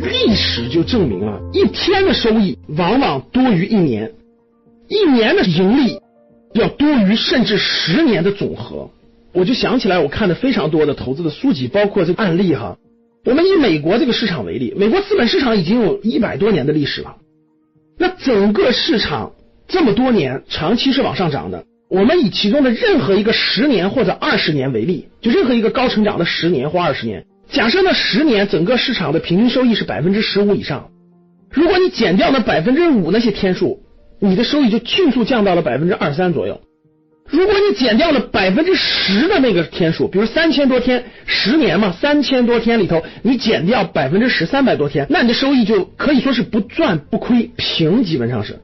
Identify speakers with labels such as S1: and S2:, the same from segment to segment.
S1: 历史就证明了，一天的收益往往多于一年，一年的盈利要多于甚至十年的总和。我就想起来，我看的非常多的投资的书籍，包括这个案例哈。我们以美国这个市场为例，美国资本市场已经有一百多年的历史了，那整个市场这么多年长期是往上涨的。我们以其中的任何一个十年或者二十年为例，就任何一个高成长的十年或二十年。假设那十年整个市场的平均收益是百分之十五以上，如果你减掉那百分之五那些天数，你的收益就迅速降到了百分之二三左右。如果你减掉了百分之十的那个天数，比如三千多天，十年嘛，三千多天里头你减掉百分之十，三百多天，那你的收益就可以说是不赚不亏，平基本上是。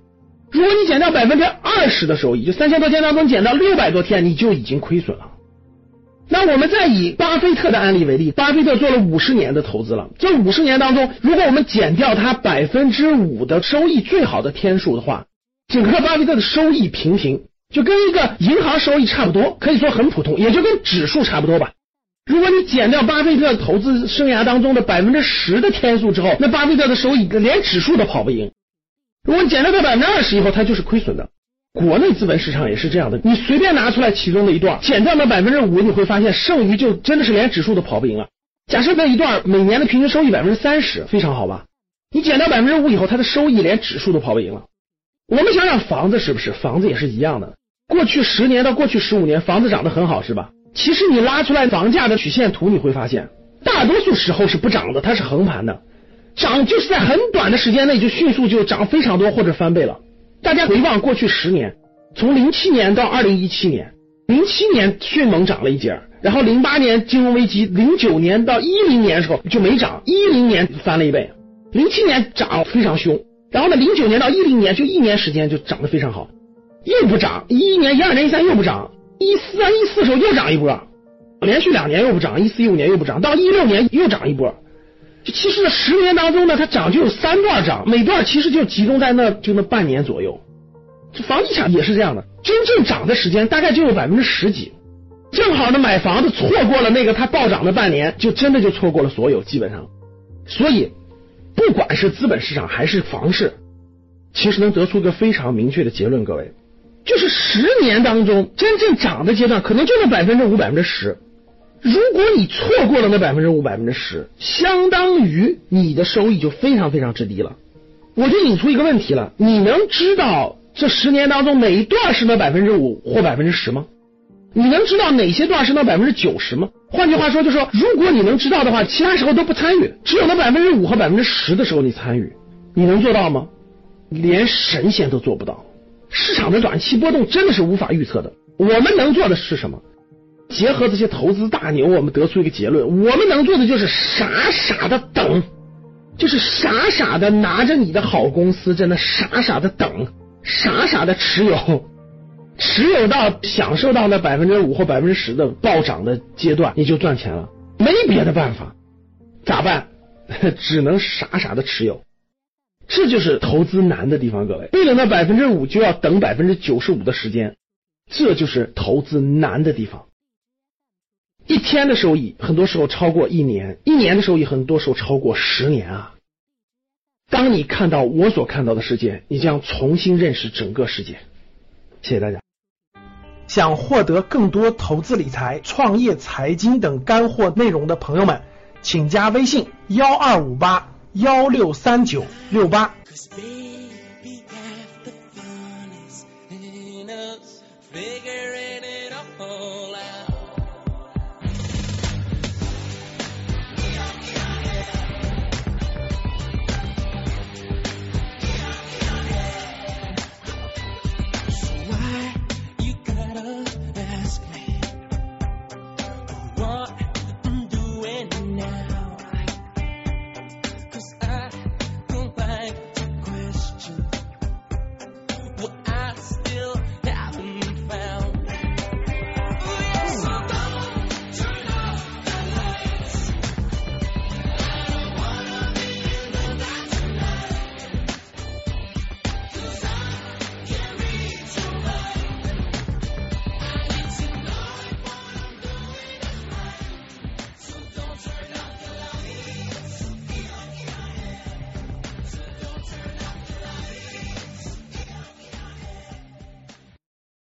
S1: 如果你减掉百分之二十的收益，就三千多天当中减到六百多天，你就已经亏损了。那我们再以巴菲特的案例为例，巴菲特做了五十年的投资了。这五十年当中，如果我们减掉他百分之五的收益最好的天数的话，整个巴菲特的收益平平，就跟一个银行收益差不多，可以说很普通，也就跟指数差不多吧。如果你减掉巴菲特投资生涯当中的百分之十的天数之后，那巴菲特的收益连指数都跑不赢。如果你减掉他百分之二十以后，他就是亏损的。国内资本市场也是这样的，你随便拿出来其中的一段，减掉那百分之五，你会发现剩余就真的是连指数都跑不赢了。假设那一段每年的平均收益百分之三十，非常好吧？你减掉百分之五以后，它的收益连指数都跑不赢了。我们想想房子是不是？房子也是一样的。过去十年到过去十五年，房子涨得很好，是吧？其实你拉出来房价的曲线图，你会发现，大多数时候是不涨的，它是横盘的，涨就是在很短的时间内就迅速就涨非常多或者翻倍了。大家回望过去十年，从零七年到二零一七年，零七年迅猛涨了一截儿，然后零八年金融危机，零九年到一零年的时候就没涨，一零年翻了一倍，零七年涨非常凶，然后呢，零九年到一零年就一年时间就涨得非常好，又不涨，一一年、一二年、一三又不涨，一三一四时候又涨一波，连续两年又不涨，一四一五年又不涨，到一六年又涨一波。其实这十年当中呢，它涨就有三段涨，每段其实就集中在那就那半年左右。这房地产也是这样的，真正涨的时间大概就有百分之十几，正好呢买房子错过了那个它暴涨的半年，就真的就错过了所有基本上。所以不管是资本市场还是房市，其实能得出个非常明确的结论，各位，就是十年当中真正涨的阶段，可能就那百分之五百分之十。如果你错过了那百分之五百分之十，相当于你的收益就非常非常之低了。我就引出一个问题了：你能知道这十年当中哪一段是那百分之五或百分之十吗？你能知道哪些段是那百分之九十吗？换句话说，就说如果你能知道的话，其他时候都不参与，只有那百分之五和百分之十的时候你参与，你能做到吗？连神仙都做不到。市场的短期波动真的是无法预测的。我们能做的是什么？结合这些投资大牛，我们得出一个结论：我们能做的就是傻傻的等，就是傻傻的拿着你的好公司，在那傻傻的等，傻傻的持有，持有到享受到那百分之五或百分之十的暴涨的阶段，你就赚钱了。没别的办法，咋办？只能傻傻的持有。这就是投资难的地方，各位。为了那百分之五，就要等百分之九十五的时间，这就是投资难的地方。一天的收益，很多时候超过一年；一年的收益，很多时候超过十年啊！当你看到我所看到的世界，你将重新认识整个世界。谢谢大家。
S2: 想获得更多投资理财、创业财经等干货内容的朋友们，请加微信幺二五八幺六三九六八。